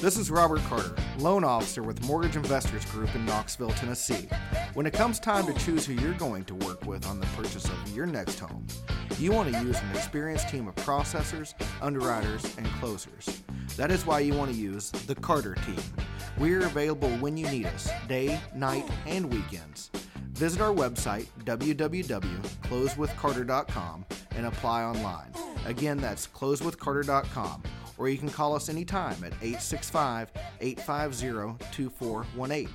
This is Robert Carter, loan officer with Mortgage Investors Group in Knoxville, Tennessee. When it comes time to choose who you're going to work with on the purchase of your next home, you want to use an experienced team of processors, underwriters, and closers. That is why you want to use the Carter team. We're available when you need us, day, night, and weekends. Visit our website, www.closewithcarter.com, and apply online. Again, that's closewithcarter.com, or you can call us anytime at 865 850 2418.